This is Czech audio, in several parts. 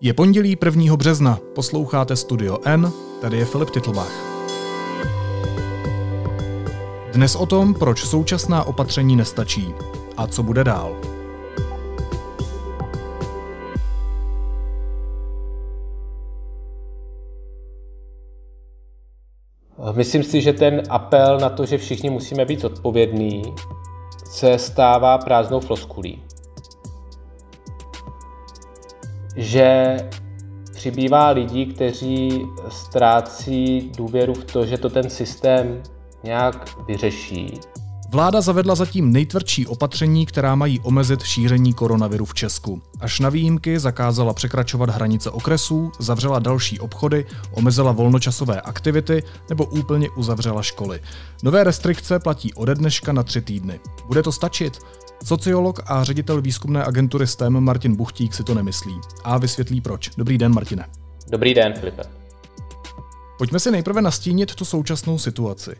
Je pondělí 1. března, posloucháte Studio N, tady je Filip Titlbach. Dnes o tom, proč současná opatření nestačí a co bude dál. Myslím si, že ten apel na to, že všichni musíme být odpovědní, se stává prázdnou floskulí že přibývá lidí, kteří ztrácí důvěru v to, že to ten systém nějak vyřeší. Vláda zavedla zatím nejtvrdší opatření, která mají omezit šíření koronaviru v Česku. Až na výjimky zakázala překračovat hranice okresů, zavřela další obchody, omezila volnočasové aktivity nebo úplně uzavřela školy. Nové restrikce platí ode dneška na tři týdny. Bude to stačit? Sociolog a ředitel výzkumné agentury STEM Martin Buchtík si to nemyslí a vysvětlí proč. Dobrý den, Martine. Dobrý den, Filipe. Pojďme si nejprve nastínit tu současnou situaci.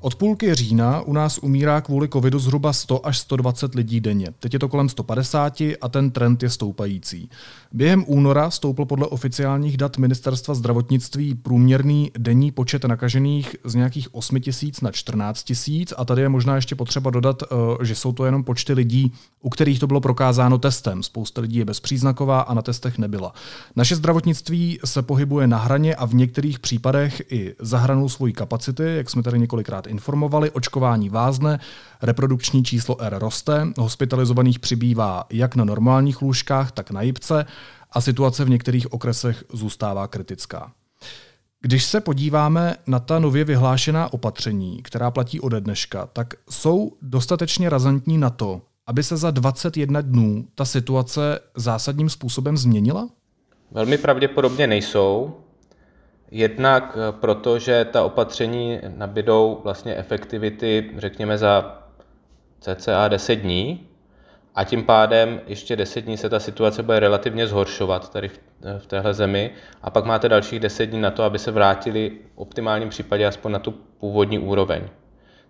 Od půlky října u nás umírá kvůli covidu zhruba 100 až 120 lidí denně. Teď je to kolem 150 a ten trend je stoupající. Během února stoupl podle oficiálních dat ministerstva zdravotnictví průměrný denní počet nakažených z nějakých 8 tisíc na 14 tisíc a tady je možná ještě potřeba dodat, eh, že jsou to jenom počty lidí, u kterých to bylo prokázáno testem. Spousta lidí je bezpříznaková a na testech nebyla. Naše zdravotnictví se pohybuje na hraně a v některých případech i za hranou svojí kapacity, jak jsme tady několikrát informovali, očkování vázne, reprodukční číslo R roste, hospitalizovaných přibývá jak na normálních lůžkách, tak na jipce a situace v některých okresech zůstává kritická. Když se podíváme na ta nově vyhlášená opatření, která platí ode dneška, tak jsou dostatečně razantní na to, aby se za 21 dnů ta situace zásadním způsobem změnila? Velmi pravděpodobně nejsou. Jednak eh, proto, že ta opatření nabídou vlastně efektivity, řekněme, za cca 10 dní a tím pádem ještě 10 dní se ta situace bude relativně zhoršovat tady v, eh, v téhle zemi a pak máte dalších 10 dní na to, aby se vrátili v optimálním případě aspoň na tu původní úroveň.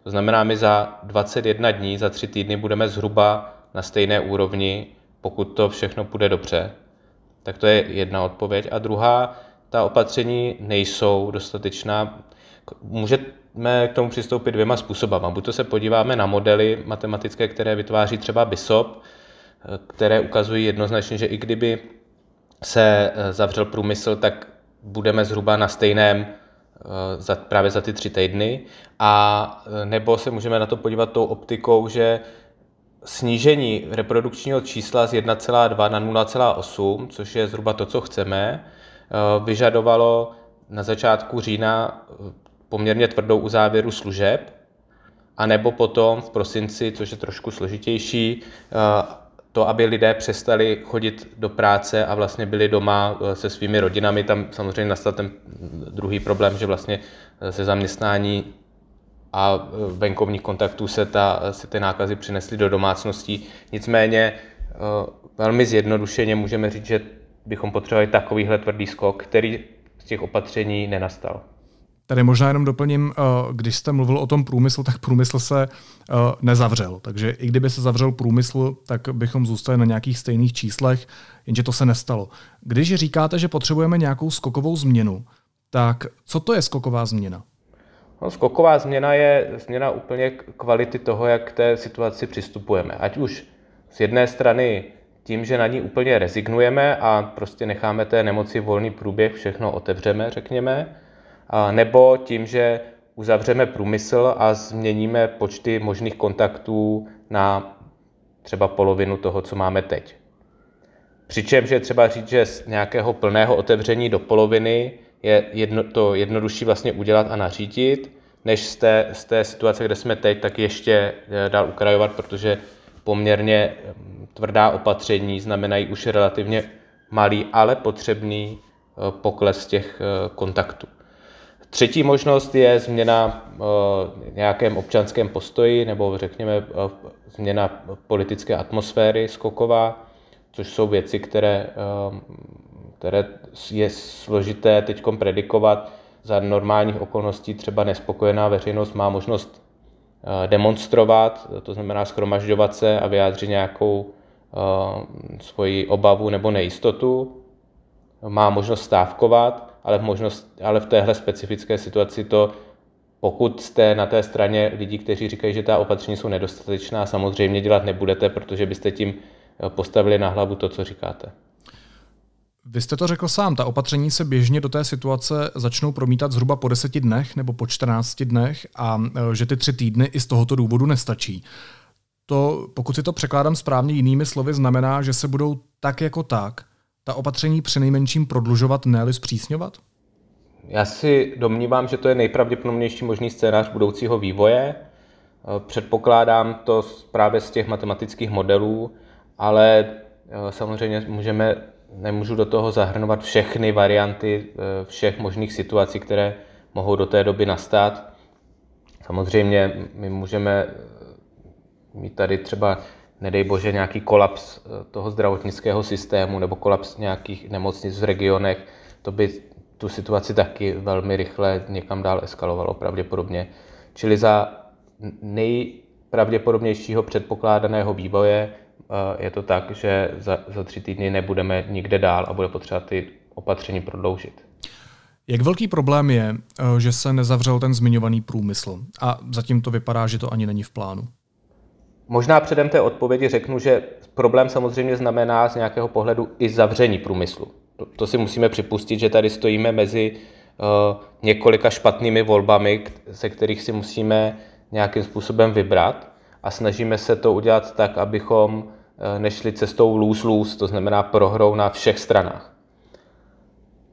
To znamená, my za 21 dní, za 3 týdny budeme zhruba na stejné úrovni, pokud to všechno půjde dobře. Tak to je jedna odpověď. A druhá, ta opatření nejsou dostatečná. Můžeme k tomu přistoupit dvěma způsoby. Buď to se podíváme na modely matematické, které vytváří třeba BISOP, které ukazují jednoznačně, že i kdyby se eh, zavřel průmysl, tak budeme zhruba na stejném eh, za, právě za ty tři týdny. A eh, nebo se můžeme na to podívat tou optikou, že snížení reprodukčního čísla z 1,2 na 0,8, což je zhruba to, co chceme, Eh, vyžadovalo na začátku října eh, poměrně tvrdou uzávěru služeb, a nebo potom v prosinci, což je trošku složitější, eh, to, aby lidé přestali chodit do práce a vlastně byli doma se svými rodinami. Tam samozřejmě nastal ten druhý problém, že vlastně se zaměstnání a venkovních kontaktů se, ta, se ty nákazy přinesly do domácností. Nicméně velmi zjednodušeně můžeme říct, že bychom potřebovali takovýhle tvrdý skok, který z těch opatření nenastal. Tady možná jenom doplním, eh, když jste mluvil o tom průmyslu, tak průmysl se eh, nezavřel. Takže i kdyby se zavřel průmysl, tak bychom zůstali na nějakých stejných číslech, jenže to se nestalo. Když říkáte, že potřebujeme nějakou skokovou změnu, tak co to je skoková změna? No, skoková změna je změna úplně kvality toho, jak k té situaci přistupujeme. Ať už z jedné strany tím, že na ní úplně rezignujeme a prostě necháme té nemoci volný průběh, všechno otevřeme, řekněme, a nebo tím, že uzavřeme průmysl a změníme počty možných kontaktů na třeba polovinu toho, co máme teď. Přičemž je třeba říct, že z nějakého plného otevření do poloviny je jedno, to jednodušší vlastně udělat a nařídit, než z té, z té situace, kde jsme teď, tak ještě eh, dál ukrajovat, protože poměrně tvrdá opatření znamenají už relativně malý, ale potřebný eh, pokles těch eh, kontaktů. Třetí možnost je změna eh, nějakém občanském postoji nebo řekněme změna politické atmosféry skoková, což jsou věci, které, které je složité teď predikovat. Za normálních okolností třeba nespokojená veřejnost má možnost demonstrovat, to znamená schromažďovat se a vyjádřit nějakou svoji obavu nebo nejistotu. má možnost stávkovat, ale v, možnost, ale v téhle specifické situaci to, pokud jste na té straně lidí, kteří říkají, že ta opatření jsou nedostatečná, samozřejmě dělat nebudete, protože byste tím postavili na hlavu to, co říkáte. Vy jste to řekl sám, ta opatření se běžně do té situace začnou promítat zhruba po deseti dnech nebo po 14 dnech a e, že ty tři týdny i z tohoto důvodu nestačí. To, pokud si to překládám správně jinými slovy, znamená, že se budou tak jako tak ta opatření přinejmenším prodlužovat, ne zpřísňovat? Já si domnívám, že to je nejpravděpodobnější možný scénář budoucího vývoje. E, předpokládám to právě z těch matematických modelů, ale e, samozřejmě můžeme nemůžu do toho zahrnovat všechny varianty eh, všech možných situací, které mohou do té doby nastat. Samozřejmě my můžeme eh, mít tady třeba, nedej bože, nějaký kolaps eh, toho zdravotnického systému nebo kolaps nějakých nemocnic v regionech. To by tu situaci taky velmi rychle někam dál eskalovalo pravděpodobně. Čili za nejpravděpodobnějšího předpokládaného vývoje je to tak, že za, za tři týdny nebudeme nikde dál a bude potřeba ty opatření prodloužit. Jak velký problém je, eh, že se nezavřel ten zmiňovaný průmysl? A zatím to vypadá, že to ani není v plánu. Možná předem té odpovědi řeknu, že problém samozřejmě znamená z nějakého pohledu i zavření průmyslu. To, to si musíme připustit, že tady stojíme mezi uh, několika špatnými volbami, ze kterých si musíme nějakým způsobem vybrat a snažíme se to udělat tak, abychom Eh, nešli cestou lose-lose, to znamená prohrou na všech stranách.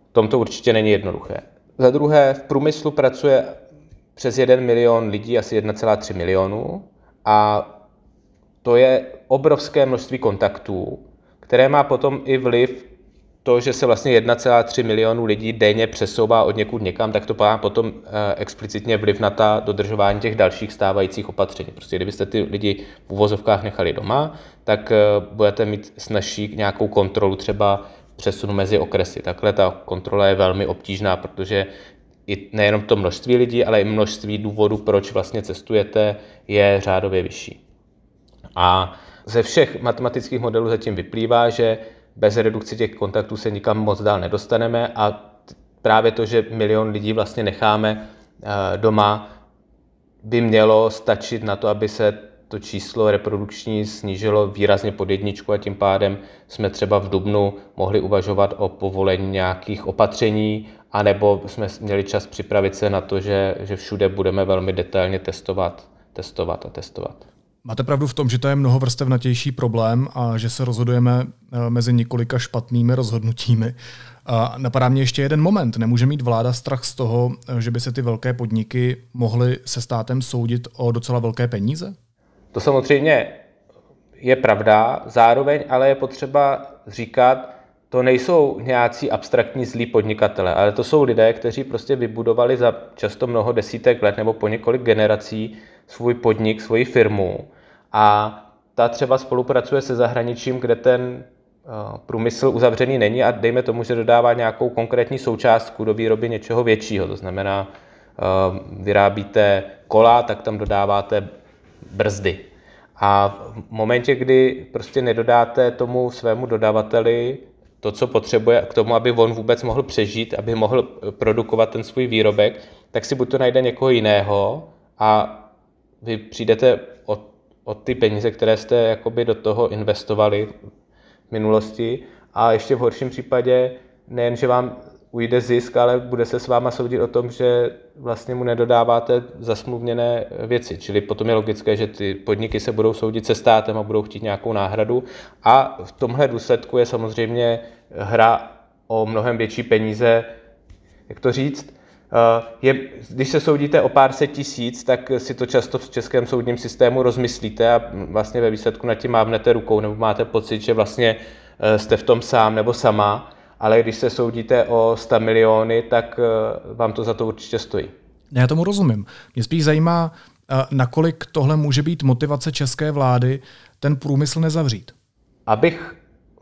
V tom to určitě není jednoduché. Za druhé, v průmyslu pracuje přes 1 milion lidí, asi 1,3 milionu a to je obrovské množství kontaktů, které má potom i vliv to, že se vlastně 1,3 milionu lidí denně přesouvá od někud někam, tak to má potom eh, explicitně vliv na ta dodržování těch dalších stávajících opatření. Prostě kdybyste ty lidi v uvozovkách nechali doma, tak eh, budete mít snažší nějakou kontrolu třeba přesunu mezi okresy. Takhle ta kontrola je velmi obtížná, protože i nejenom to množství lidí, ale i množství důvodů, proč vlastně cestujete, je řádově vyšší. A ze všech matematických modelů zatím vyplývá, že bez redukce těch kontaktů se nikam moc dál nedostaneme a právě to, že milion lidí vlastně necháme eh, doma, by mělo stačit na to, aby se to číslo reprodukční snížilo výrazně pod jedničku a tím pádem jsme třeba v Dubnu mohli uvažovat o povolení nějakých opatření, anebo jsme měli čas připravit se na to, že, že všude budeme velmi detailně testovat, testovat a testovat. Máte pravdu v tom, že to je mnohovrstevnatější problém a že se rozhodujeme eh, mezi několika špatnými rozhodnutími. A napadá mě ještě jeden moment. Nemůže mít vláda strach z toho, eh, že by se ty velké podniky mohly se státem soudit o docela velké peníze? To samozřejmě je pravda, zároveň ale je potřeba říkat, to nejsou nějací abstraktní zlí podnikatele, ale to jsou lidé, kteří prostě vybudovali za často mnoho desítek let nebo po několik generací svůj podnik, svoji firmu a ta třeba spolupracuje se zahraničím, kde ten eh, průmysl uzavřený není a dejme tomu, že dodává nějakou konkrétní součástku do výroby něčeho většího. To znamená, eh, vyrábíte kola, tak tam dodáváte brzdy. A v momentě, kdy prostě nedodáte tomu svému dodavateli to, co potřebuje k tomu, aby on vůbec mohl přežít, aby mohl produkovat ten svůj výrobek, tak si buď to najde někoho jiného a vy přijdete o, ty peníze, které jste jakoby do toho investovali v minulosti a ještě v horším případě nejen, že vám ujde zisk, ale bude se s váma soudit o tom, že vlastně mu nedodáváte zasmluvněné věci. Čili potom je logické, že ty podniky se budou soudit se státem a budou chtít nějakou náhradu. A v tomhle důsledku je samozřejmě hra o mnohem větší peníze, jak to říct, je, když se soudíte o pár set tisíc, tak si to často v českém soudním systému rozmyslíte a vlastně ve výsledku nad tím mávnete rukou, nebo máte pocit, že vlastně eh, jste v tom sám nebo sama, ale když se soudíte o 100 miliony, tak eh, vám to za to určitě stojí. Já tomu rozumím. Mě spíš zajímá, nakolik tohle může být motivace české vlády ten průmysl nezavřít. Abych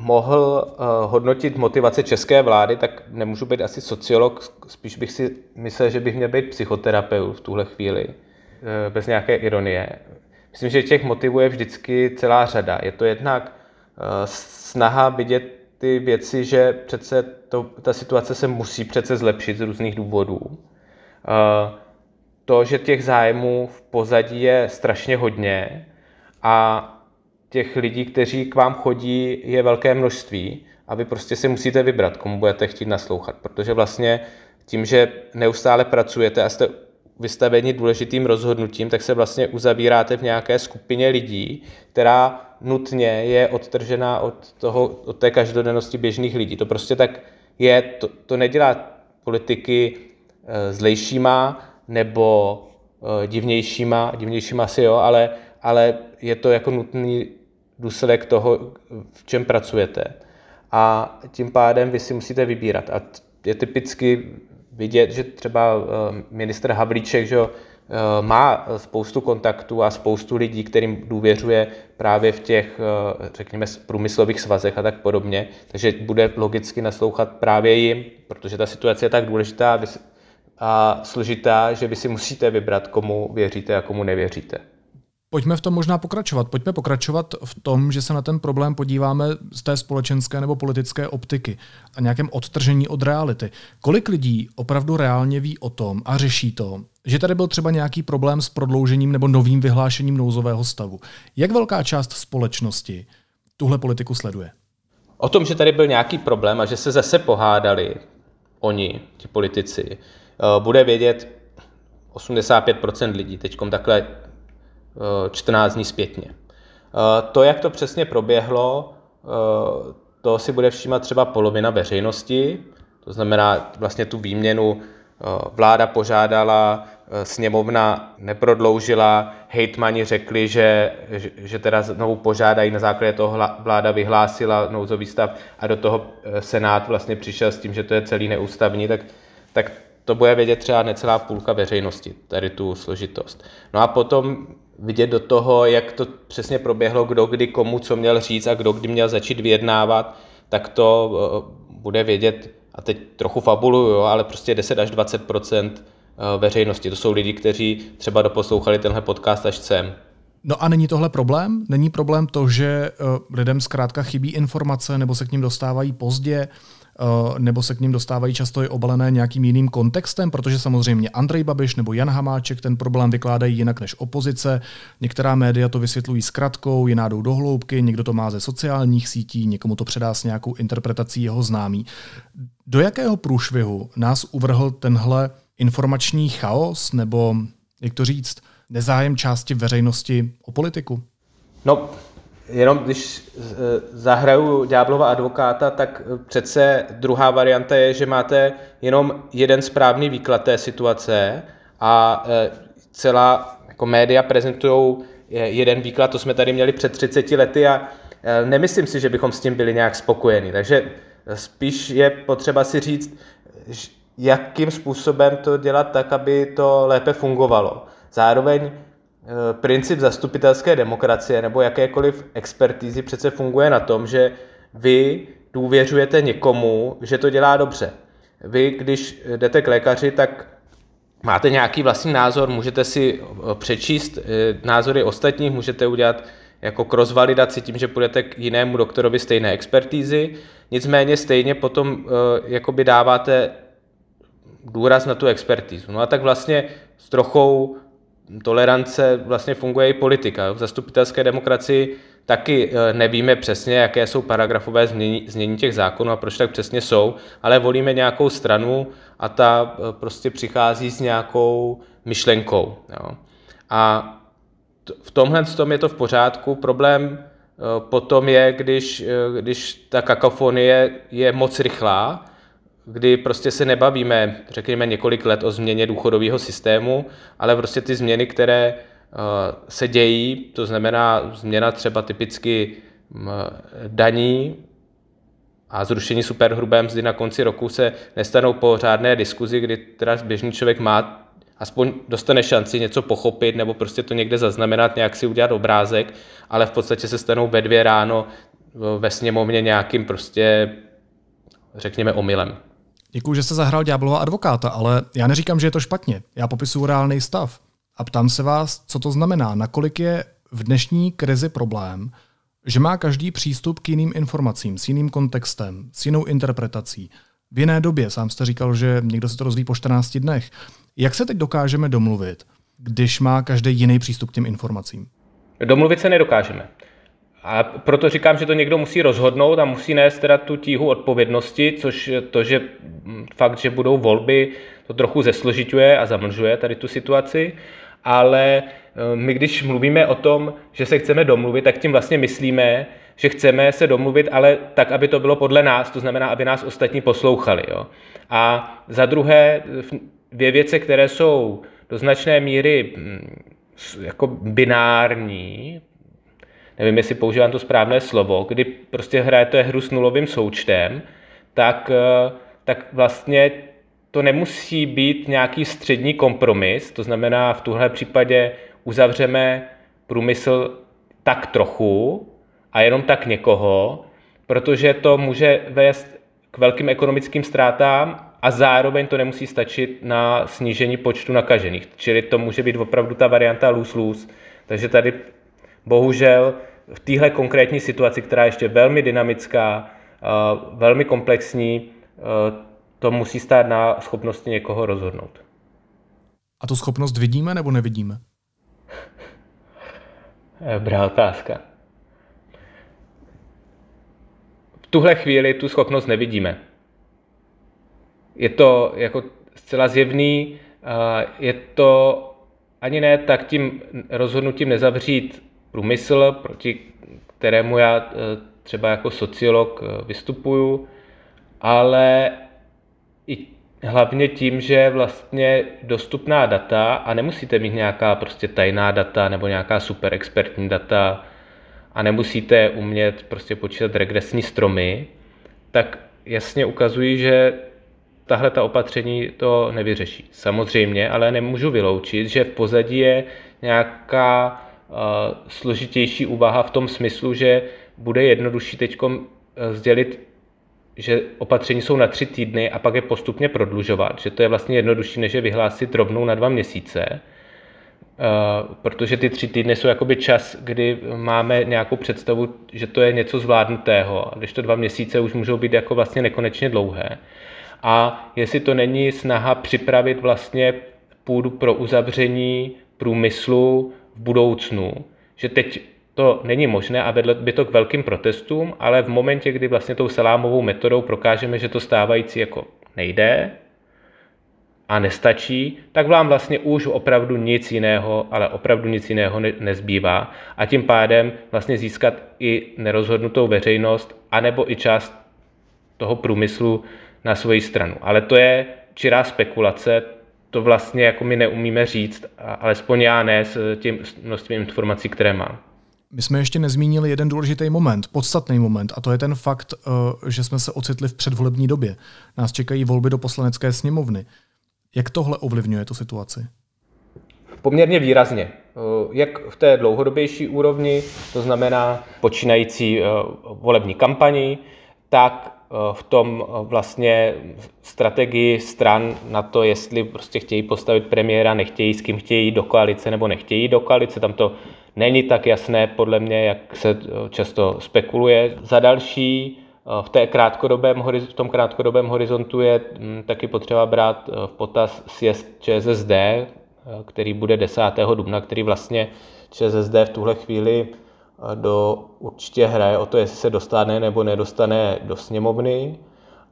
mohl uh, hodnotit motivace české vlády, tak nemůžu být asi sociolog, spíš bych si myslel, že bych měl být psychoterapeut v tuhle chvíli, uh, bez nějaké ironie. Myslím, že těch motivů je vždycky celá řada. Je to jednak uh, snaha vidět ty věci, že přece to, ta situace se musí přece zlepšit z různých důvodů. To, že těch zájmů v pozadí je strašně hodně a těch lidí, kteří k vám chodí, je velké množství a vy prostě si musíte vybrat, komu budete chtít naslouchat, protože vlastně tím, že neustále pracujete a jste vystaveni důležitým rozhodnutím, tak se vlastně uzavíráte v nějaké skupině lidí, která nutně je odtržená od, toho, od té každodennosti běžných lidí. To prostě tak je, to, to nedělá politiky e, zlejšíma nebo e, divnějšíma, divnějšíma asi jo, ale, ale je to jako nutný důsledek toho, v čem pracujete. A tím pádem vy si musíte vybírat. A je typicky vidět, že třeba eh, minister Havlíček že eh, má spoustu kontaktů a spoustu lidí, kterým důvěřuje právě v těch, eh, řekněme, průmyslových svazech a tak podobně. Takže bude logicky naslouchat právě jim, protože ta situace je tak důležitá a složitá, že vy si musíte vybrat, komu věříte a komu nevěříte. Pojďme v tom možná pokračovat. Pojďme pokračovat v tom, že se na ten problém podíváme z té společenské nebo politické optiky a nějakém odtržení od reality. Kolik lidí opravdu reálně ví o tom a řeší to, že tady byl třeba nějaký problém s prodloužením nebo novým vyhlášením nouzového stavu? Jak velká část společnosti tuhle politiku sleduje? O tom, že tady byl nějaký problém a že se zase pohádali oni, ti politici, eh, bude vědět 85% lidí. Teď takhle 14 dní zpětně. Eh, to, jak to přesně proběhlo, eh, to si bude všímat třeba polovina veřejnosti, to znamená vlastně tu výměnu eh, vláda požádala, sněmovna neprodloužila, hejtmani řekli, že, že teda znovu požádají, na základě toho vláda vyhlásila nouzový stav a do toho Senát vlastně přišel s tím, že to je celý neústavní, tak, tak to bude vědět třeba necelá půlka veřejnosti, tady tu složitost. No a potom vidět do toho, jak to přesně proběhlo, kdo kdy komu co měl říct a kdo kdy měl začít vyjednávat, tak to eh, bude vědět, a teď trochu fabuluju, ale prostě 10 až 20 eh, veřejnosti. To jsou lidi, kteří třeba doposlouchali tenhle podcast až sem. No a není tohle problém? Není problém to, že eh, lidem zkrátka chybí informace nebo se k ním dostávají pozdě? Eh, nebo se k ním dostávají často i obalené nějakým jiným kontextem, protože samozřejmě Andrej Babiš nebo Jan Hamáček ten problém vykládají jinak než opozice. Některá média to vysvětlují zkratkou, jiná jdou do hloubky, někdo to má ze sociálních sítí, někomu to předá s nějakou interpretací jeho známý. Do jakého průšvihu nás uvrhl tenhle informační chaos nebo, jak to říct, nezájem části veřejnosti o politiku? No, jenom když eh, zahraju Ďáblova advokáta, tak přece druhá varianta je, že máte jenom jeden správný výklad té situace a eh, celá jako média prezentují jeden výklad, to jsme tady měli před 30 lety a nemyslím si, že bychom s tím byli nějak spokojeni. Takže spíš je potřeba si říct, jakým způsobem to dělat tak, aby to lépe fungovalo. Zároveň princip zastupitelské demokracie nebo jakékoliv expertízy přece funguje na tom, že vy důvěřujete někomu, že to dělá dobře. Vy, když jdete k lékaři, tak máte nějaký vlastní názor, můžete si eh, přečíst eh, názory ostatních, můžete udělat jako cross-validaci tím, že půjdete k jinému doktorovi stejné expertízy, nicméně stejně potom jakoby dáváte důraz na tu expertízu. No a tak vlastně s trochou tolerance vlastně funguje i politika. V zastupitelské demokracii taky eh, nevíme přesně, jaké jsou paragrafové změní, změní těch zákonů a proč tak přesně jsou, ale volíme nějakou stranu a ta eh, prostě přichází s nějakou myšlenkou. Jo. A v tomhle tom je to v pořádku. Problém eh, potom je, když, když ta kakofonie je moc rychlá kdy prostě se nebavíme, řekněme, několik let o změně důchodového systému, ale prostě ty změny, které uh, se dějí, to znamená změna třeba typicky um, daní a zrušení superhrubé mzdy na konci roku se nestanou po řádné diskuzi, kdy teda běžný člověk má aspoň dostane šanci něco pochopit nebo prostě to někde zaznamenat, nějak si udělat obrázek, ale v podstatě se stanou ve dvě ráno ve sněmovně nějakým prostě řekněme omylem. Děkuji, že jste zahrál ďáblova advokáta, ale já neříkám, že je to špatně. Já popisuju reálný stav. A ptám se vás, co to znamená, nakolik je v dnešní krizi problém že má každý přístup k jiným informacím, s jiným kontextem, s jinou interpretací. V jiné době, sám jste říkal, že někdo se to rozví po 14 dnech. Jak se teď dokážeme domluvit, když má každý jiný přístup k těm informacím? Domluvit se nedokážeme. A proto říkám, že to někdo musí rozhodnout a musí nést teda tu tíhu odpovědnosti, což to, že fakt, že budou volby, to trochu zesložituje a zamlžuje tady tu situaci. Ale eh, my, když mluvíme o tom, že se chceme domluvit, tak tím vlastně myslíme, že chceme se domluvit, ale tak, aby to bylo podle nás, to znamená, aby nás ostatní poslouchali. Jo? A za druhé, dvě věci, které jsou do značné míry hm, jako binární, nevím, jestli používám to správné slovo, kdy prostě hrajete hru s nulovým součtem, tak, eh, tak vlastně to nemusí být nějaký střední kompromis, to znamená v tuhle případě uzavřeme průmysl tak trochu a jenom tak někoho, protože to může vést k velkým ekonomickým ztrátám a zároveň to nemusí stačit na snížení počtu nakažených. Čili to může být opravdu ta varianta lose-lose. Takže tady bohužel v téhle konkrétní situaci, která je ještě velmi dynamická, velmi komplexní, to musí stát na schopnosti někoho rozhodnout. A tu schopnost vidíme nebo nevidíme? Dobrá otázka. V tuhle chvíli tu schopnost nevidíme. Je to jako zcela zjevný, je to ani ne tak tím rozhodnutím nezavřít průmysl, proti kterému já e, třeba jako sociolog e, vystupuju, ale i hlavně tím, že vlastně dostupná data, a nemusíte mít nějaká prostě tajná data nebo nějaká super expertní data, a nemusíte umět prostě počítat regresní stromy, tak jasně ukazují, že tahle ta opatření to nevyřeší. Samozřejmě, ale nemůžu vyloučit, že v pozadí je nějaká složitější úvaha v tom smyslu, že bude jednodušší teď sdělit že opatření jsou na tři týdny a pak je postupně prodlužovat, že to je vlastně jednodušší, než je vyhlásit rovnou na dva měsíce, eh, protože ty tři týdny jsou jakoby čas, kdy máme nějakou představu, že to je něco zvládnutého, a když to dva měsíce už můžou být jako vlastně nekonečně dlouhé. A jestli to není snaha připravit vlastně půdu pro uzavření průmyslu v budoucnu, že teď to není možné a vedle by to k velkým protestům, ale v momentě, kdy vlastně tou salámovou metodou prokážeme, že to stávající jako nejde a nestačí, tak vám vlastně už opravdu nic jiného, ale opravdu nic jiného ne- nezbývá a tím pádem vlastně získat i nerozhodnutou veřejnost anebo i část toho průmyslu na svoji stranu. Ale to je čirá spekulace, to vlastně jako my neumíme říct, alespoň já ne s tím množstvím informací, které mám. My jsme ještě nezmínili jeden důležitý moment, podstatný moment, a to je ten fakt, eh, že jsme se ocitli v předvolební době. Nás čekají volby do poslanecké sněmovny. Jak tohle ovlivňuje tu situaci? Poměrně výrazně. Eh, jak v té dlouhodobější úrovni, to znamená počínající eh, volební kampani, tak v tom vlastně strategii stran na to, jestli prostě chtějí postavit premiéra, nechtějí, s kým chtějí do koalice nebo nechtějí do koalice. Tam to není tak jasné podle mě, jak se eh, často spekuluje. Za další, eh, v, té krátkodobém, v tom krátkodobém horizontu je hm, taky potřeba brát eh, v potaz sjezd ČSSD, který bude 10. dubna, který vlastně ČSSD v tuhle chvíli do, určitě hraje o to, jestli se dostane nebo nedostane do sněmovny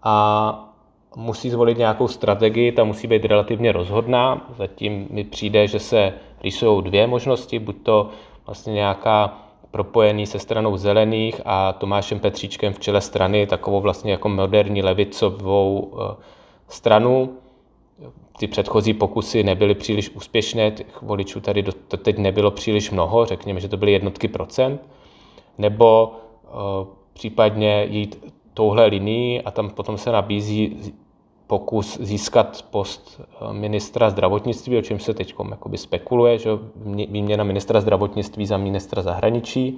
a musí zvolit nějakou strategii, ta musí být relativně rozhodná. Zatím mi přijde, že se rýsují dvě možnosti, buď to vlastně nějaká propojený se stranou zelených a Tomášem Petříčkem v čele strany, takovou vlastně jako moderní levicovou eh, stranu. Ty předchozí pokusy nebyly příliš úspěšné, těch voličů tady to teď nebylo příliš mnoho, řekněme, že to byly jednotky procent, nebo eh, případně jít touhle linií a tam potom se nabízí pokus získat post eh, ministra zdravotnictví, o čem se teď spekuluje, že výměna ministra zdravotnictví za ministra zahraničí.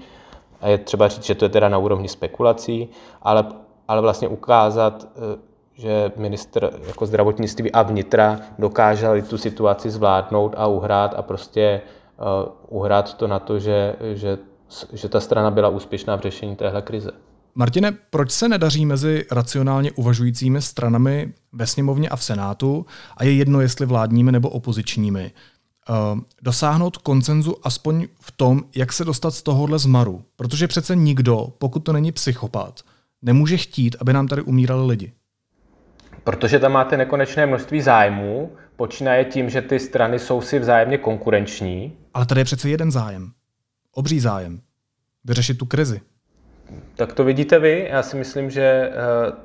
A je třeba říct, že to je teda na úrovni spekulací, ale, ale vlastně ukázat, eh, že ministr jako zdravotnictví a vnitra dokázali tu situaci zvládnout a uhrát a prostě uh, uhrát to na to, že, že že ta strana byla úspěšná v řešení téhle krize. Martine, proč se nedaří mezi racionálně uvažujícími stranami ve sněmovně a v Senátu, a je jedno, jestli vládními nebo opozičními, eh, dosáhnout koncenzu aspoň v tom, jak se dostat z tohohle zmaru? Protože přece nikdo, pokud to není psychopat, nemůže chtít, aby nám tady umírali lidi. Protože tam máte nekonečné množství zájmů, počínaje tím, že ty strany jsou si vzájemně konkurenční. Ale tady je přece jeden zájem. Obří zájem. Vyřešit tu krizi. Tak to vidíte vy. Já si myslím, že eh,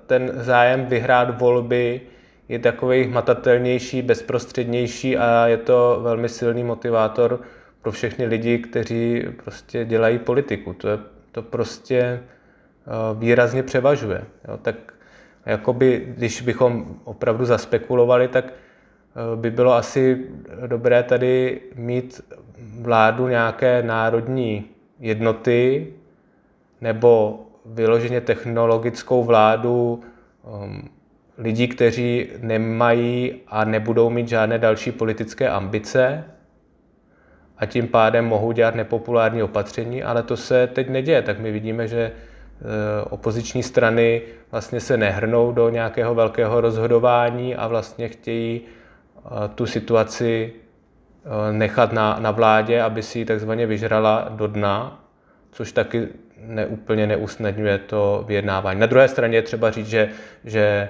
ten zájem vyhrát volby je takový hmatatelnější, bezprostřednější a je to velmi silný motivátor pro všechny lidi, kteří prostě dělají politiku. To, je, to prostě eh, výrazně převažuje. Jo? Tak jakoby, když bychom opravdu zaspekulovali, tak eh, by bylo asi dobré tady mít vládu nějaké národní jednoty nebo vyloženě technologickou vládu um, lidí, kteří nemají a nebudou mít žádné další politické ambice a tím pádem mohou dělat nepopulární opatření, ale to se teď neděje. Tak my vidíme, že opoziční strany vlastně se nehrnou do nějakého velkého rozhodování a vlastně chtějí eh, tu situaci eh, nechat na, na vládě, aby si ji takzvaně vyžrala do dna, což taky neúplně neusnadňuje to vyjednávání. Na druhé straně je třeba říct, že, že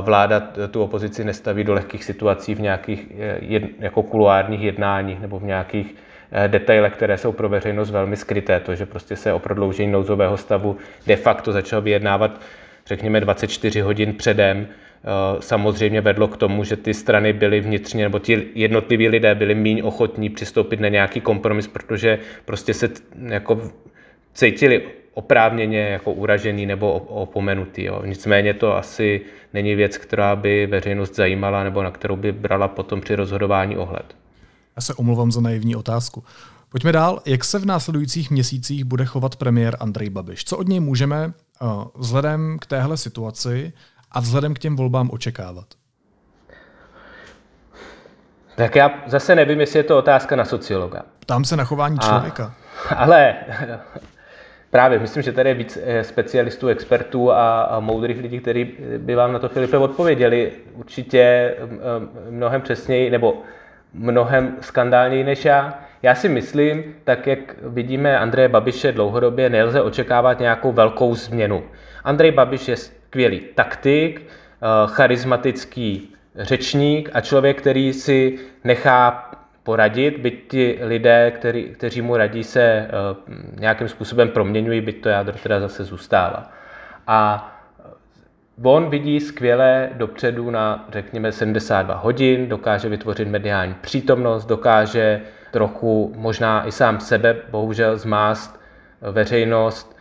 vláda tu opozici nestaví do lehkých situací v nějakých jed, jako kuluárních jednáních nebo v nějakých Eh, detaily, které jsou pro veřejnost velmi skryté. To, že prostě se o prodloužení nouzového stavu de facto začalo vyjednávat, řekněme, 24 hodin předem, eh, samozřejmě vedlo k tomu, že ty strany byly vnitřně, nebo ti jednotliví lidé byli méně ochotní přistoupit na nějaký kompromis, protože prostě se jako cítili oprávněně jako uražený nebo opomenutý. Jo. Nicméně to asi není věc, která by veřejnost zajímala nebo na kterou by brala potom při rozhodování ohled. Já se omluvám za naivní otázku. Pojďme dál. Jak se v následujících měsících bude chovat premiér Andrej Babiš? Co od něj můžeme uh, vzhledem k téhle situaci a vzhledem k těm volbám očekávat? Tak já zase nevím, jestli je to otázka na sociologa. Ptám se na chování a, člověka. Ale právě, myslím, že tady je víc eh, specialistů, expertů a, a moudrých lidí, kteří by vám na to, Filipe, odpověděli určitě mnohem přesněji, nebo mnohem skandálněji než já. Já si myslím, tak jak vidíme Andreje Babiše dlouhodobě, nelze očekávat nějakou velkou změnu. Andrej Babiš je skvělý taktik, eh, charismatický řečník a člověk, který si nechá poradit, byť ti lidé, který, kteří mu radí, se eh, nějakým způsobem proměňují, byť to jádro teda zase zůstává. A On vidí skvěle dopředu na, řekněme, 72 hodin, dokáže vytvořit mediální přítomnost, dokáže trochu možná i sám sebe, bohužel, zmást veřejnost,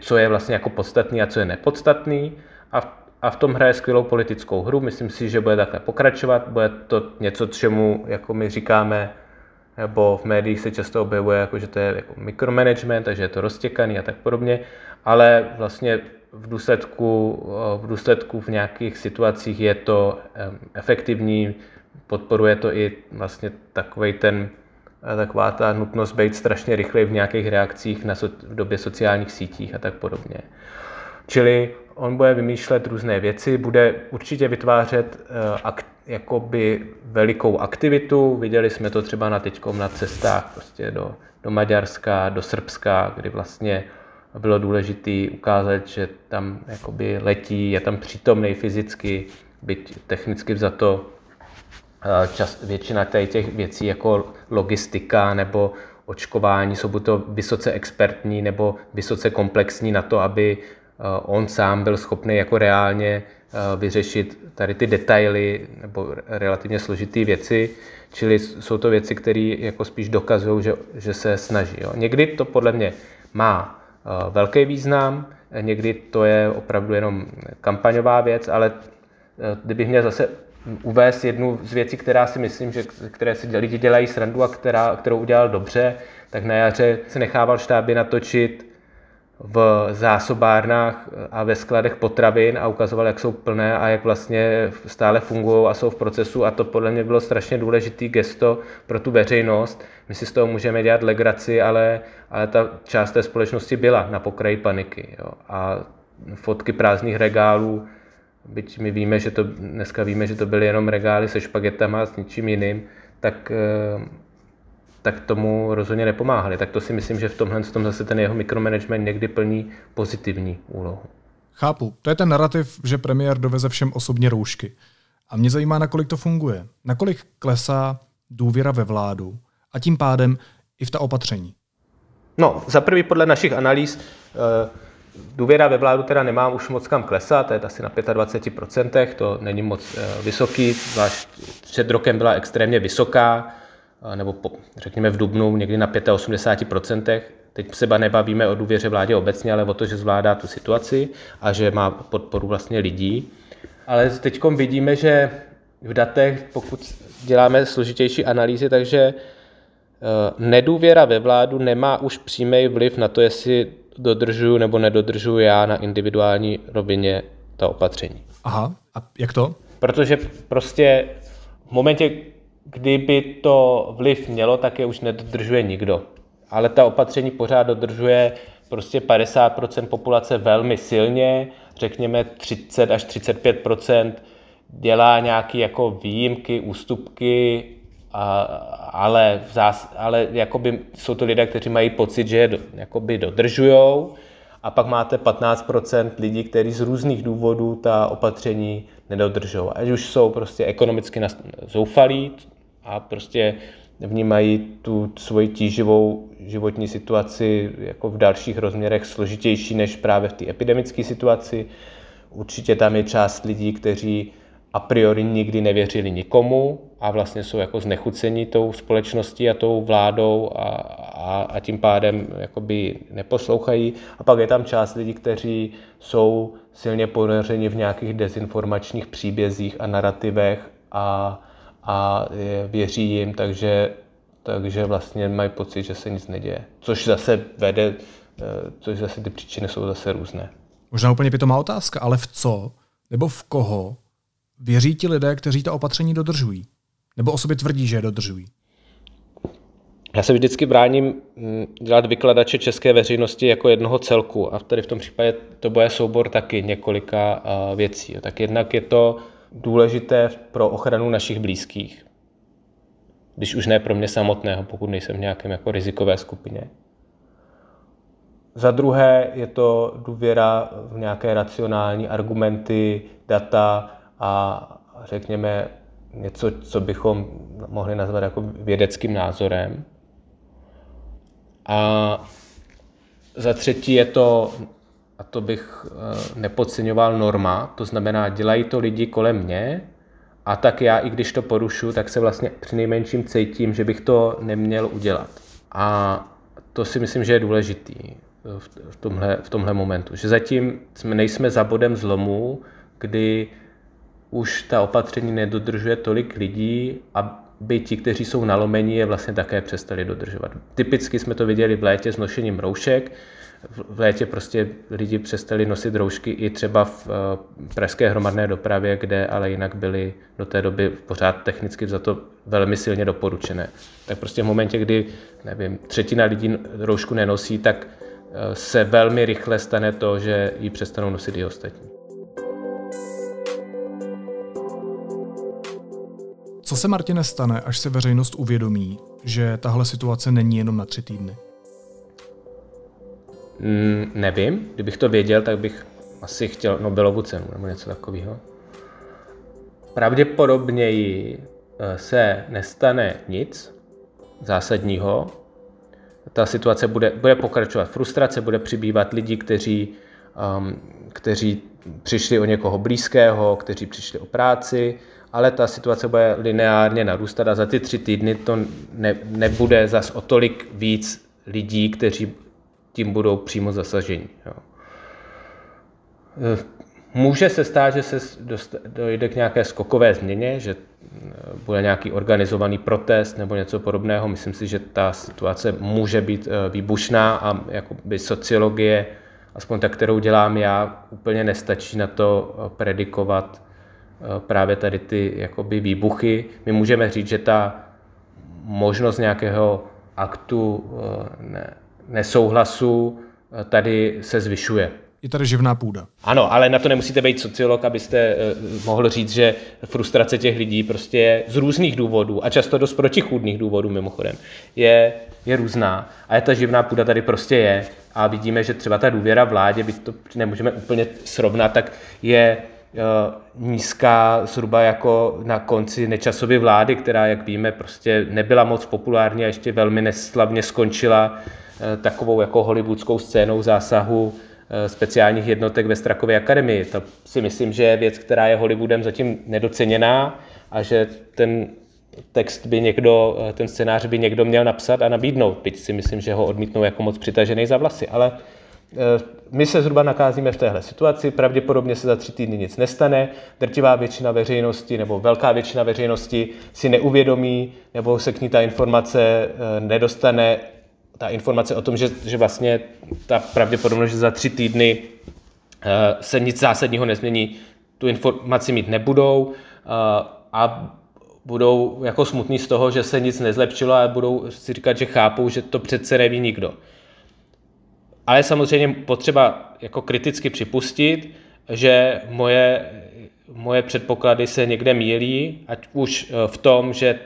co je vlastně jako podstatný a co je nepodstatný. A v, a v tom hraje skvělou politickou hru. Myslím si, že bude takhle pokračovat. Bude to něco, čemu, jako my říkáme, nebo v médiích se často objevuje, jako, že to je jako mikromanagement, takže je to roztěkaný a tak podobně, ale vlastně v důsledku, v důsledku v nějakých situacích je to efektivní, podporuje to i vlastně takový ten, taková ta nutnost být strašně rychlej v nějakých reakcích na so, v době sociálních sítích a tak podobně. Čili on bude vymýšlet různé věci, bude určitě vytvářet uh, akt, jakoby velikou aktivitu. Viděli jsme to třeba na teďkom na cestách prostě do, do Maďarska, do Srbska, kdy vlastně bylo důležité ukázat, že tam jakoby letí, je tam přítomný fyzicky, byť technicky to čas, většina těch věcí jako logistika nebo očkování jsou buď to vysoce expertní nebo vysoce komplexní na to, aby on sám byl schopný jako reálně vyřešit tady ty detaily nebo relativně složité věci, čili jsou to věci, které jako spíš dokazují, že, že se snaží. Jo. Někdy to podle mě má velký význam, někdy to je opravdu jenom kampaňová věc, ale eh, kdybych měl zase uvést jednu z věcí, která si myslím, že, které si lidi dělají srandu a která, kterou udělal dobře, tak na jaře se nechával štáby natočit v zásobárnách a ve skladech potravin a ukazoval, jak jsou plné a jak vlastně stále fungují a jsou v procesu a to podle mě bylo strašně důležitý gesto pro tu veřejnost. My si z toho můžeme dělat legraci, ale, ale ta část té společnosti byla na pokraji paniky. Jo. A fotky prázdných regálů, byť my víme, že to, dneska víme, že to byly jenom regály se špagetama a s ničím jiným, tak eh, tak tomu rozhodně nepomáhali. Tak to si myslím, že v tomhle tom zase ten jeho mikromanagement někdy plní pozitivní úlohu. Chápu. To je ten narrativ, že premiér doveze všem osobně roušky. A mě zajímá, nakolik to funguje. Nakolik klesá důvěra ve vládu a tím pádem i v ta opatření. No, za prvý podle našich analýz eh, důvěra ve vládu teda nemá už moc kam klesat, to je asi na 25%, to není moc eh, vysoký, zvlášť před rokem byla extrémně vysoká, nebo po, řekněme v Dubnu někdy na 85%. Teď se nebavíme o důvěře vládě obecně, ale o to, že zvládá tu situaci a že má podporu vlastně lidí. Ale teď vidíme, že v datech, pokud děláme složitější analýzy, takže eh, nedůvěra ve vládu nemá už přímý vliv na to, jestli dodržuju nebo nedodržuju já na individuální rovině ta opatření. Aha, a jak to? Protože prostě v momentě, kdyby to vliv mělo, tak je už nedodržuje nikdo. Ale ta opatření pořád dodržuje prostě 50% populace velmi silně, řekněme 30 až 35% dělá nějaké jako výjimky, ústupky, a, ale, v zás, ale jakoby jsou to lidé, kteří mají pocit, že je do, jakoby dodržujou a pak máte 15% lidí, kteří z různých důvodů ta opatření nedodržou. Ať už jsou prostě ekonomicky zoufalí, a prostě vnímají tu svoji tíživou životní situaci jako v dalších rozměrech složitější než právě v té epidemické situaci. Určitě tam je část lidí, kteří a priori nikdy nevěřili nikomu a vlastně jsou jako znechuceni tou společností a tou vládou a, a, a tím pádem jakoby neposlouchají. A pak je tam část lidí, kteří jsou silně ponořeni v nějakých dezinformačních příbězích a narrativech a, a věří jim, takže, takže vlastně mají pocit, že se nic neděje. Což zase vede, eh, což zase ty příčiny jsou zase různé. Možná úplně pitomá otázka, ale v co nebo v koho věří ti lidé, kteří ta opatření dodržují? Nebo o sobě tvrdí, že je dodržují? Já se vždycky bráním hm, dělat vykladače české veřejnosti jako jednoho celku a tady v tom případě to bude soubor taky několika věcí. Tak jednak je to důležité pro ochranu našich blízkých. Když už ne pro mě samotného, pokud nejsem v nějakém jako rizikové skupině. Za druhé je to důvěra v nějaké racionální argumenty, data a řekněme něco, co bychom mohli nazvat jako vědeckým názorem. A za třetí je to a to bych eh, nepodceňoval norma, to znamená, dělají to lidi kolem mě a tak já, i když to porušu, tak se vlastně při nejmenším cítím, že bych to neměl udělat. A to si myslím, že je důležitý v tomhle, v tomhle momentu. Že zatím jsme, nejsme za bodem zlomu, kdy už ta opatření nedodržuje tolik lidí, aby ti, kteří jsou nalomení, je vlastně také přestali dodržovat. Typicky jsme to viděli v létě s nošením roušek, v létě prostě lidi přestali nosit roušky i třeba v eh, pražské hromadné dopravě, kde ale jinak byly do té doby pořád technicky za to velmi silně doporučené. Tak prostě v momentě, kdy nevím, třetina lidí roušku nenosí, tak eh, se velmi rychle stane to, že ji přestanou nosit i ostatní. Co se Martine stane, až se veřejnost uvědomí, že tahle situace není jenom na tři týdny? Mm, nevím, kdybych to věděl, tak bych asi chtěl Nobelovu cenu nebo něco takového. Pravděpodobněji eh, se nestane nic zásadního. Ta situace bude, bude pokračovat frustrace, bude přibývat lidi, kteří, um, kteří přišli o někoho blízkého, kteří přišli o práci, ale ta situace bude lineárně narůstat a za ty tři týdny to ne, nebude zas o tolik víc lidí, kteří tím budou přímo zasaženi. Jo. E, může se stát, že se dojde k nějaké skokové změně, že e, bude nějaký organizovaný protest nebo něco podobného. Myslím si, že ta situace může být e, výbušná a jakoby sociologie aspoň ta, kterou dělám já, úplně nestačí na to predikovat právě tady ty jakoby výbuchy. My můžeme říct, že ta možnost nějakého aktu ne, nesouhlasu tady se zvyšuje. Je tady živná půda. Ano, ale na to nemusíte být sociolog, abyste mohl říct, že frustrace těch lidí prostě je z různých důvodů a často dost protichůdných důvodů mimochodem je, je různá. A je ta živná půda tady prostě je. A vidíme, že třeba ta důvěra vládě, byť to nemůžeme úplně srovnat, tak je nízká zhruba jako na konci nečasové vlády, která, jak víme, prostě nebyla moc populární a ještě velmi neslavně skončila uh, takovou jako hollywoodskou scénou zásahu Eh, speciálních jednotek ve Strakově akademii. To si myslím, že je věc, která je Hollywoodem zatím nedoceněná a že ten text by někdo, eh, ten scénář by někdo měl napsat a nabídnout, byť si myslím, že ho odmítnou jako moc přitažený za vlasy. Ale eh, my se zhruba nakázíme v téhle situaci, pravděpodobně se za tři týdny nic nestane, drtivá většina veřejnosti nebo velká většina veřejnosti si neuvědomí nebo se k ní ta informace nedostane ta informace o tom, že, že vlastně ta pravděpodobnost, že za tři týdny uh, se nic zásadního nezmění, tu informaci mít nebudou a budou jako smutní z toho, že se nic nezlepšilo a budou si říkat, že chápou, že to přece neví nikdo. Ale samozřejmě potřeba jako kriticky připustit, že moje, moje předpoklady se někde mílí, ať už eh, v tom, že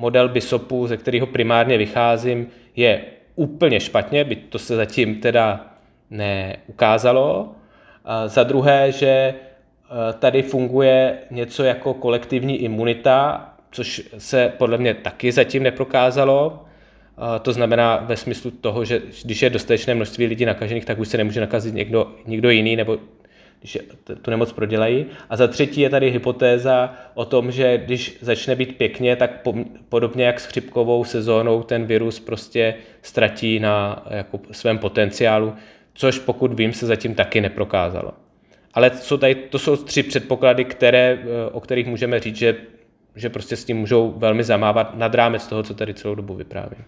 model BISOPu, ze kterého primárně vycházím, je úplně špatně, byť to se zatím teda neukázalo. A za druhé, že e, tady funguje něco jako kolektivní imunita, což se podle mě taky zatím neprokázalo. To znamená ve smyslu toho, že když je dostatečné množství lidí nakažených, tak už se nemůže nakazit někdo, někdo jiný, nebo když tu nemoc prodělají. A za třetí je tady hypotéza o tom, že když začne být pěkně, tak podobně jak s chřipkovou sezónou ten virus prostě ztratí na jako svém potenciálu, což pokud vím, se zatím taky neprokázalo. Ale jsou tady, to jsou tři předpoklady, které, o kterých můžeme říct, že, že prostě s tím můžou velmi zamávat nad rámec toho, co tady celou dobu vyprávím.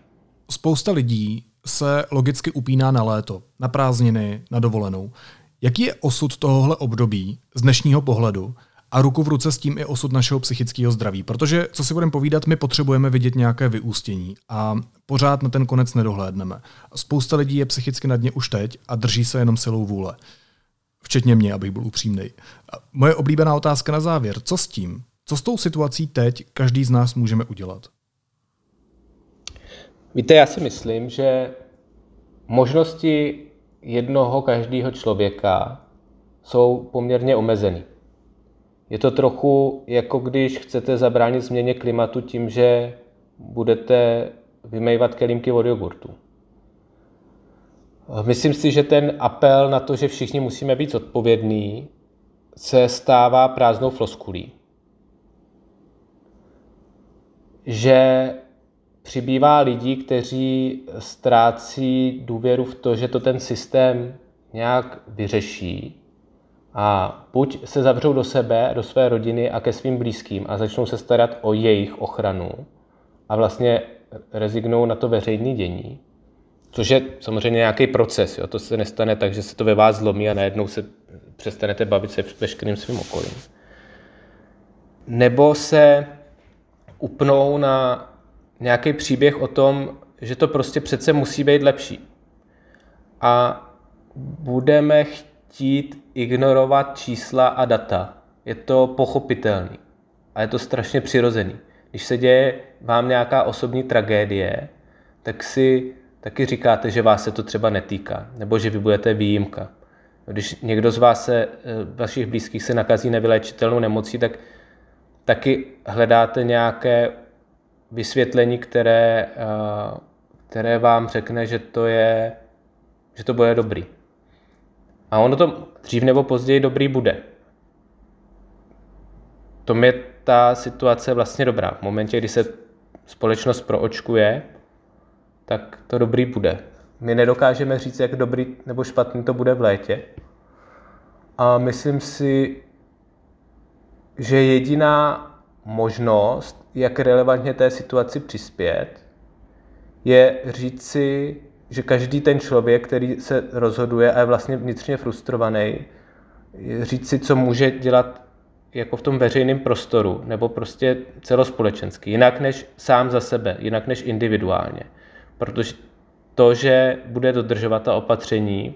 Spousta lidí se logicky upíná na léto, na prázdniny, na dovolenou. Jaký je osud tohohle období z dnešního pohledu a ruku v ruce s tím i osud našeho psychického zdraví? Protože, co si budeme povídat, my potřebujeme vidět nějaké vyústění a pořád na ten konec nedohlédneme. Spousta lidí je psychicky na dně už teď a drží se jenom silou vůle. Včetně mě, abych byl upřímný. Moje oblíbená otázka na závěr. Co s tím? Co s tou situací teď každý z nás můžeme udělat? Víte, já si myslím, že možnosti jednoho každého člověka jsou poměrně omezený. Je to trochu jako když chcete zabránit změně klimatu tím, že budete vymejvat kelímky od jogurtu. Myslím si, že ten apel na to, že všichni musíme být odpovědní, se stává prázdnou floskulí. Že přibývá lidí, kteří ztrácí důvěru v to, že to ten systém nějak vyřeší a buď se zavřou do sebe, do své rodiny a ke svým blízkým a začnou se starat o jejich ochranu a vlastně rezignou na to veřejné dění, což je samozřejmě nějaký proces. Jo? To se nestane tak, že se to ve vás zlomí a najednou se přestanete bavit se veškerým svým okolím. Nebo se upnou na nějaký příběh o tom, že to prostě přece musí být lepší. A budeme chtít ignorovat čísla a data. Je to pochopitelný a je to strašně přirozený. Když se děje vám nějaká osobní tragédie, tak si taky říkáte, že vás se to třeba netýká, nebo že vy budete výjimka. Když někdo z vás se, eh, vašich blízkých se nakazí nevyléčitelnou nemocí, tak taky hledáte nějaké vysvětlení, které, eh, které vám řekne, že to je, že to bude dobrý. A ono to dřív nebo později dobrý bude. To je ta situace vlastně dobrá. V momentě, kdy se společnost proočkuje, tak to dobrý bude. My nedokážeme říct, jak dobrý nebo špatný to bude v létě. A myslím si, že jediná možnost, jak relevantně té situaci přispět, je říct si, že každý ten člověk, který se rozhoduje a je vlastně vnitřně frustrovaný, říct si, co může dělat jako v tom veřejném prostoru, nebo prostě celospolečensky, jinak než sám za sebe, jinak než individuálně. Protože to, že bude dodržovat ta opatření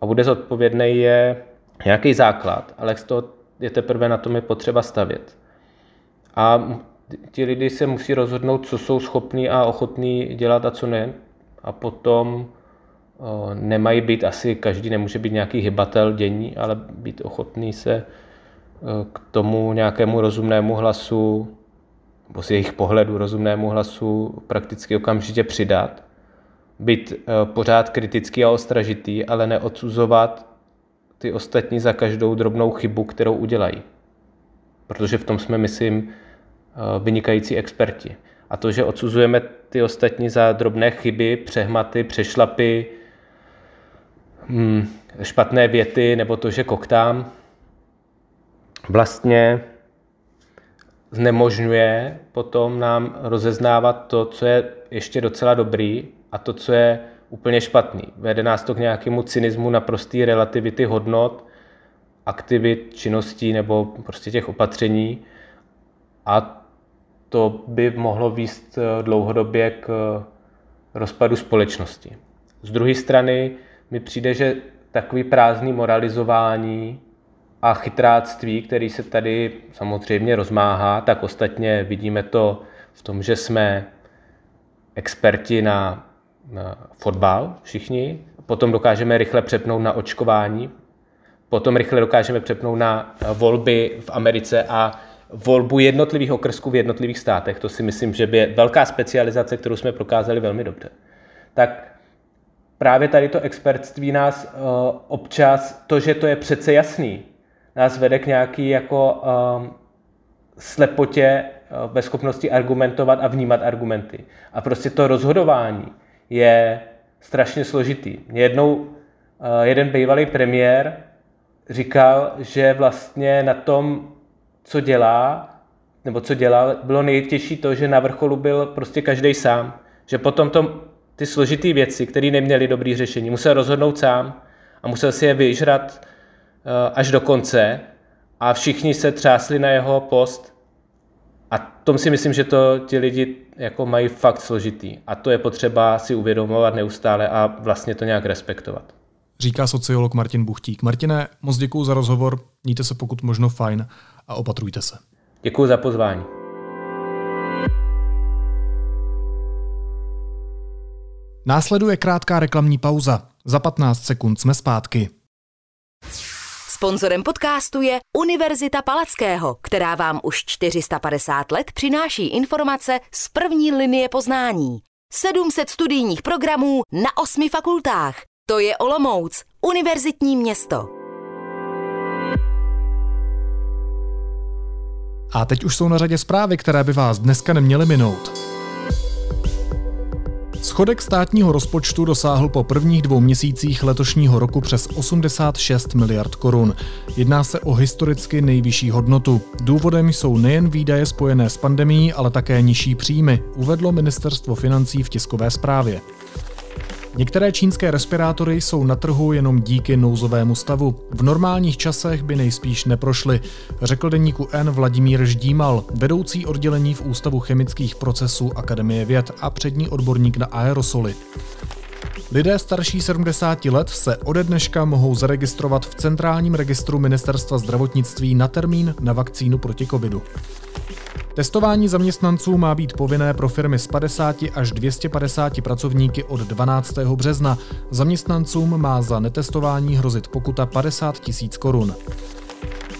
a bude zodpovědný, je nějaký základ, ale z toho je teprve na tom je potřeba stavět. A ti lidi se musí rozhodnout, co jsou schopní a ochotní dělat a co ne. A potom nemají být asi, každý nemůže být nějaký hybatel dění, ale být ochotný se k tomu nějakému rozumnému hlasu, nebo z jejich pohledu rozumnému hlasu prakticky okamžitě přidat. Být pořád kritický a ostražitý, ale neodsuzovat ty ostatní za každou drobnou chybu, kterou udělají. Protože v tom jsme, myslím, vynikající experti. A to, že odsuzujeme ty ostatní za drobné chyby, přehmaty, přešlapy, hmm, špatné věty nebo to, že koktám, vlastně znemožňuje potom nám rozeznávat to, co je ještě docela dobrý a to, co je úplně špatný. Vede nás to k nějakému cynismu naprostý relativity hodnot, aktivit, činností nebo prostě těch opatření a to by mohlo výst eh, dlouhodobě k eh, rozpadu společnosti. Z druhé strany mi přijde, že takový prázdný moralizování a chytráctví, který se tady samozřejmě rozmáhá, tak ostatně vidíme to v tom, že jsme experti na, na fotbal všichni, potom dokážeme rychle přepnout na očkování, potom rychle dokážeme přepnout na volby v Americe a volbu jednotlivých okrsků v jednotlivých státech. To si myslím, že by je velká specializace, kterou jsme prokázali velmi dobře. Tak právě tady to expertství nás uh, občas, to, že to je přece jasný, nás vede k nějaký jako uh, slepotě uh, ve schopnosti argumentovat a vnímat argumenty. A prostě to rozhodování je strašně složitý. Jednou uh, jeden bývalý premiér říkal, že vlastně na tom, co dělá, nebo co dělal, bylo nejtěžší to, že na vrcholu byl prostě každý sám. Že potom to ty složité věci, které neměly dobré řešení. Musel rozhodnout sám a musel si je vyžrat eh, až do konce a všichni se třásli na jeho post a tom si myslím, že to ti lidi jako mají fakt složitý a to je potřeba si uvědomovat neustále a vlastně to nějak respektovat. Říká sociolog Martin Buchtík. Martine, moc děkuji za rozhovor, mějte se pokud možno fajn a opatrujte se. Děkuji za pozvání. Následuje krátká reklamní pauza. Za 15 sekund jsme zpátky. Sponzorem podcastu je Univerzita Palackého, která vám už 450 let přináší informace z první linie poznání. 700 studijních programů na osmi fakultách. To je Olomouc, univerzitní město. A teď už jsou na řadě zprávy, které by vás dneska neměly minout. Schodek státního rozpočtu dosáhl po prvních dvou měsících letošního roku přes 86 miliard korun. Jedná se o historicky nejvyšší hodnotu. Důvodem jsou nejen výdaje spojené s pandemí, ale také nižší příjmy, uvedlo ministerstvo financí v tiskové zprávě. Některé čínské respirátory jsou na trhu jenom díky nouzovému stavu. V normálních časech by nejspíš neprošly, řekl deníku N Vladimír Ždímal, vedoucí oddělení v Ústavu chemických procesů Akademie věd a přední odborník na aerosoly. Lidé starší 70 let se ode dneška mohou zaregistrovat v centrálním registru Ministerstva zdravotnictví na termín na vakcínu proti covidu. Testování zaměstnanců má být povinné pro firmy s 50 až 250 pracovníky od 12. března. Zaměstnancům má za netestování hrozit pokuta 50 tisíc korun.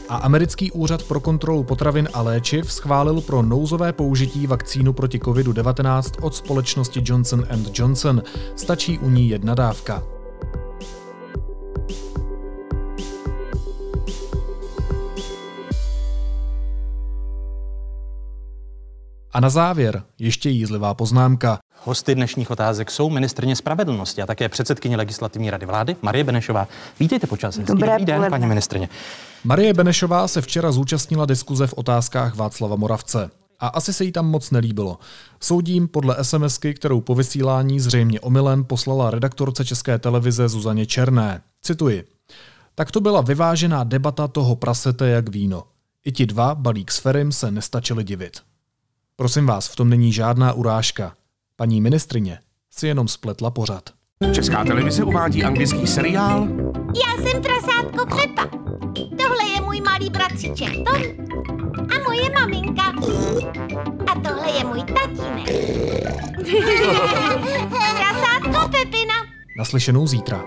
A americký úřad pro kontrolu potravin a léčiv schválil pro nouzové použití vakcínu proti COVID-19 od společnosti Johnson Johnson. Stačí u ní jedna dávka. A na závěr ještě jízlivá poznámka. Hosty dnešních otázek jsou ministrně spravedlnosti a také předsedkyně legislativní rady vlády Marie Benešová. Vítejte počas. Dobré Dobrý den, paní ministrně. Marie Benešová se včera zúčastnila diskuze v otázkách Václava Moravce. A asi se jí tam moc nelíbilo. Soudím podle SMSky, kterou po vysílání zřejmě omylem poslala redaktorce České televize Zuzaně Černé. Cituji. Tak to byla vyvážená debata toho prasete jak víno. I ti dva, balík s Ferim, se nestačili divit. Prosím vás, v tom není žádná urážka. Paní ministrině si jenom spletla pořad. Česká televize uvádí anglický seriál Já jsem prasátko Pepa. Tohle je můj malý bratříček Tom a moje maminka. A tohle je můj tatínek. prasátko Pepina. Naslyšenou zítra.